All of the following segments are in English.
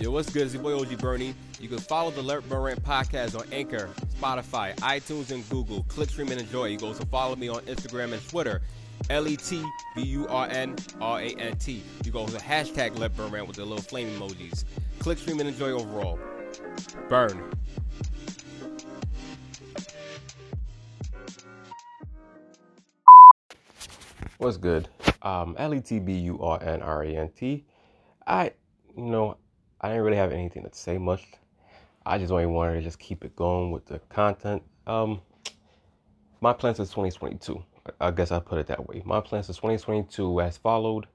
Yo, what's good? It's your boy OG Bernie. You can follow the Let Burn Rant podcast on Anchor, Spotify, iTunes, and Google. Click, stream, and enjoy. You can also follow me on Instagram and Twitter. L E T B U R N R A N T. You go to hashtag Let Burn Rant with the little flame emojis. Click, stream, and enjoy overall. Burn. What's good? Um, L E T B U R N R A N T. I, you know, I didn't really have anything to say much. I just only wanted to just keep it going with the content. Um, my plans for 2022. I guess I put it that way. My plans for 2022 as followed.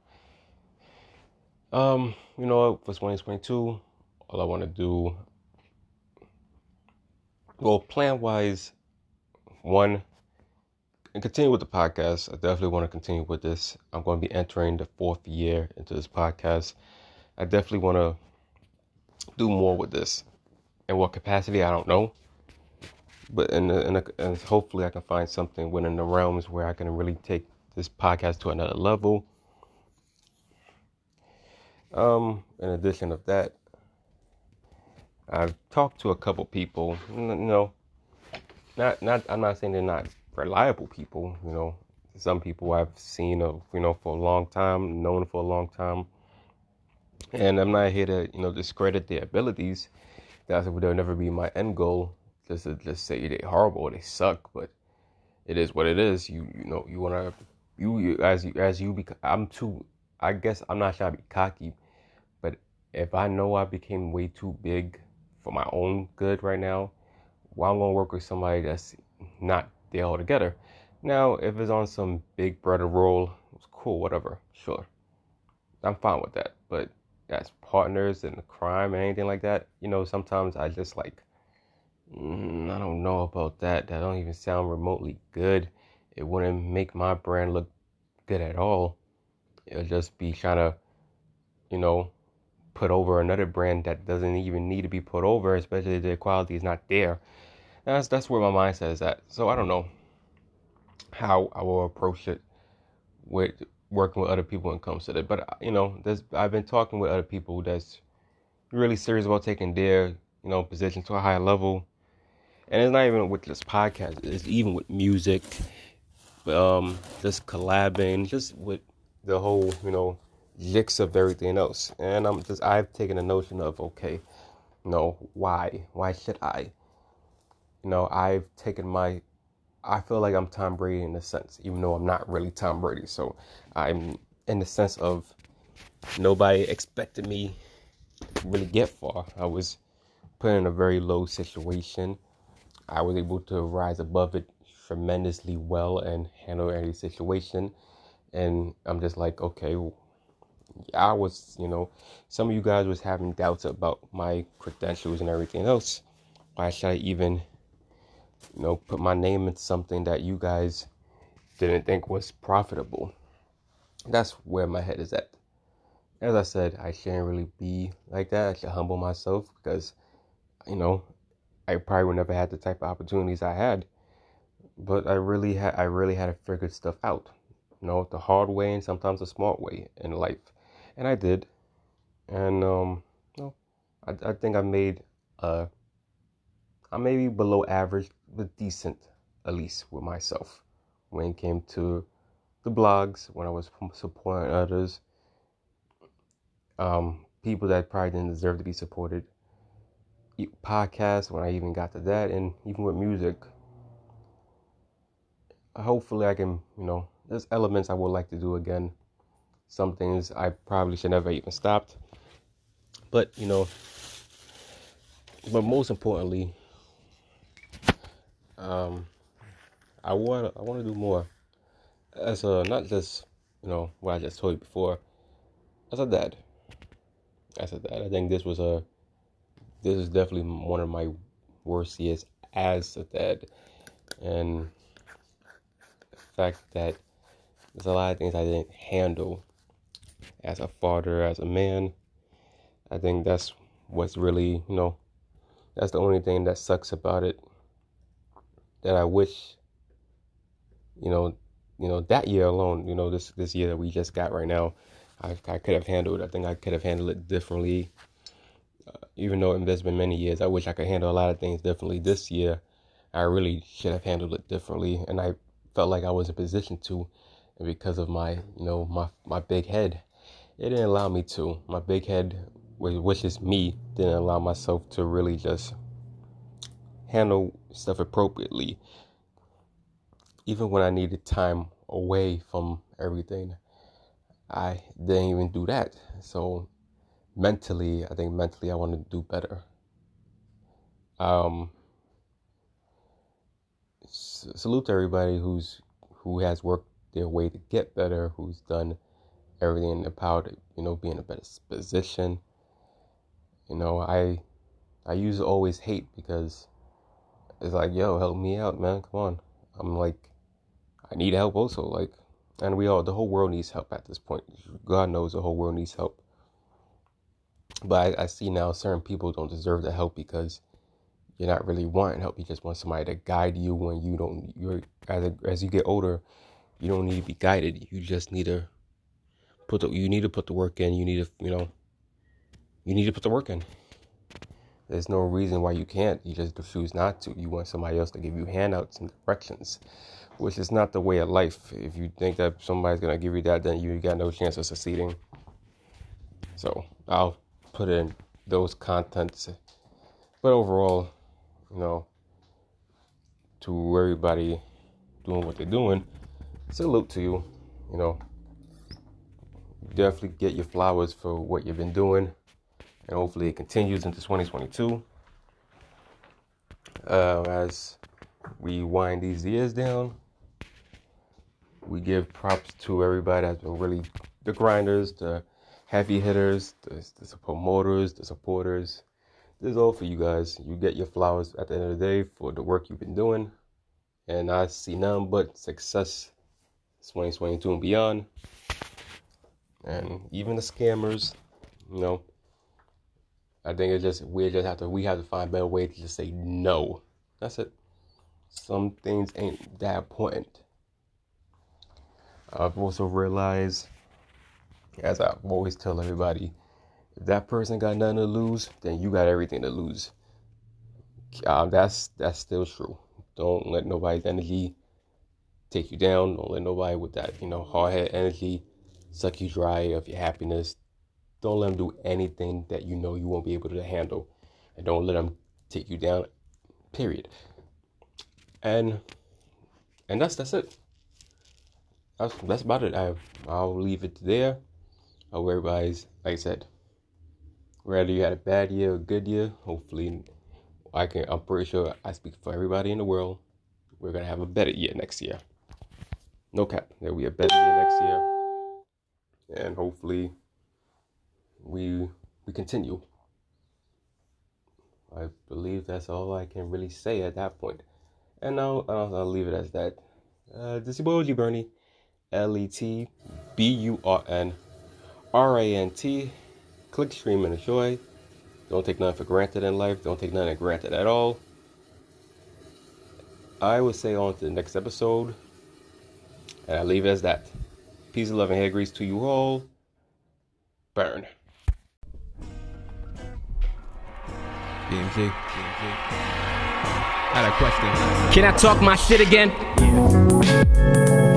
Um, you know, for 2022, all I want to do, well, plan wise, one, and continue with the podcast. I definitely want to continue with this. I'm going to be entering the fourth year into this podcast. I definitely want to do more with this. In what capacity, I don't know. But in, the, in the, and hopefully, I can find something within the realms where I can really take this podcast to another level. Um, in addition of that, I've talked to a couple people. You know, not not. I'm not saying they're not reliable people. You know, some people I've seen, of, you know, for a long time, known for a long time, and I'm not here to you know discredit their abilities. That's they'll never be my end goal. Just to just say they're horrible, they suck, but it is what it is. You you know you wanna you, you as you as you become. I'm too. I guess I'm not trying to be cocky, but if I know I became way too big for my own good right now, well, I'm gonna work with somebody that's not there altogether. Now, if it's on some big brother role, it's cool, whatever, sure. I'm fine with that. But as partners in crime and anything like that, you know, sometimes I just like, mm, I don't know about that. That don't even sound remotely good. It wouldn't make my brand look good at all. It'll just be trying to, you know, put over another brand that doesn't even need to be put over, especially if the quality is not there. That's that's where my mindset is at. So I don't know how I will approach it with working with other people when it comes to that. But you know, there's I've been talking with other people that's really serious about taking their you know position to a higher level, and it's not even with this podcast. It's even with music, um, just collabing, just with the whole you know jix of everything else. And I'm just I've taken a notion of okay, you know why why should I? You know I've taken my I feel like I'm Tom Brady in a sense, even though I'm not really Tom Brady. So I'm in the sense of nobody expected me to really get far. I was put in a very low situation. I was able to rise above it tremendously well and handle any situation. And I'm just like, okay, I was, you know, some of you guys was having doubts about my credentials and everything else. Why should I even you know, put my name into something that you guys didn't think was profitable. That's where my head is at. As I said, I shouldn't really be like that. I should humble myself because, you know, I probably would never had the type of opportunities I had. But I really had I really had to figure stuff out. You know, the hard way and sometimes the smart way in life. And I did. And um, you know, I, I think I made a I'm maybe below average, but decent, at least with myself. When it came to the blogs, when I was supporting others, um, people that probably didn't deserve to be supported, podcasts, when I even got to that, and even with music. Hopefully, I can, you know, there's elements I would like to do again. Some things I probably should never even stopped. But, you know, but most importantly, um, I want I want to do more as a not just you know what I just told you before as a dad. As a dad, I think this was a this is definitely one of my worst years as a dad, and the fact that there's a lot of things I didn't handle as a father, as a man. I think that's what's really you know that's the only thing that sucks about it that I wish, you know, you know that year alone, you know this this year that we just got right now, I I could have handled. I think I could have handled it differently. Uh, even though it's been many years, I wish I could handle a lot of things differently. This year, I really should have handled it differently, and I felt like I was in position to, and because of my, you know, my my big head, it didn't allow me to. My big head, which is me, didn't allow myself to really just handle stuff appropriately. Even when I needed time away from everything, I didn't even do that. So mentally, I think mentally I want to do better. Um, salute to everybody who's who has worked their way to get better, who's done everything in their power to, you know, be in a better position. You know, I I used to always hate because it's like, yo, help me out, man. Come on. I'm like, I need help also. Like, and we all, the whole world needs help at this point. God knows the whole world needs help. But I, I see now certain people don't deserve the help because you're not really wanting help. You just want somebody to guide you when you don't. You're as a, as you get older, you don't need to be guided. You just need to put the you need to put the work in. You need to you know. You need to put the work in. There's no reason why you can't. You just choose not to. You want somebody else to give you handouts and directions, which is not the way of life. If you think that somebody's gonna give you that, then you got no chance of succeeding. So I'll put in those contents. But overall, you know, to everybody doing what they're doing, salute to you. You know, definitely get your flowers for what you've been doing, and hopefully it continues into 2022. Uh, as we wind these years down, we give props to everybody that's been really the grinders, the heavy hitters, the, the promoters, the supporters. This is all for you guys. You get your flowers at the end of the day for the work you've been doing. And I see none but success 2022 and beyond. And even the scammers, you know, I think it's just we just have to we have to find better way to just say no. That's it. Some things ain't that important. I've also realized as I always tell everybody, if that person got nothing to lose, then you got everything to lose. Um, that's that's still true. Don't let nobody's energy take you down. Don't let nobody with that you know hard head energy suck you dry of your happiness. Don't let them do anything that you know you won't be able to handle, and don't let them take you down. Period. And and that's that's it. That's that's about it. I I'll leave it there hope everybody's like I said, whether you had a bad year or a good year, hopefully I can I'm pretty sure I speak for everybody in the world. We're gonna have a better year next year. No cap. There'll be a better year next year. And hopefully we we continue. I believe that's all I can really say at that point. And I'll, I'll, I'll leave it as that. Uh, this is your boy Bernie, L E T B U R N R A N T. Click, stream, and enjoy. Don't take nothing for granted in life. Don't take nothing for granted at all. I will say on to the next episode. And I leave it as that. Peace, love, and hair grease to you all. Burn. BMG. I had a question. Can I talk my shit again?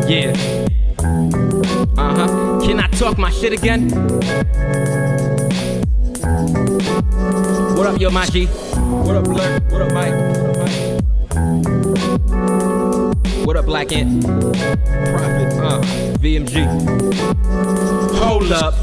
Yeah. Yeah. Uh huh. Can I talk my shit again? What up, yo, Maji? What up, Blur? What up, Mike? What up, Black Ant? Prophet, uh, VMG. Hold up.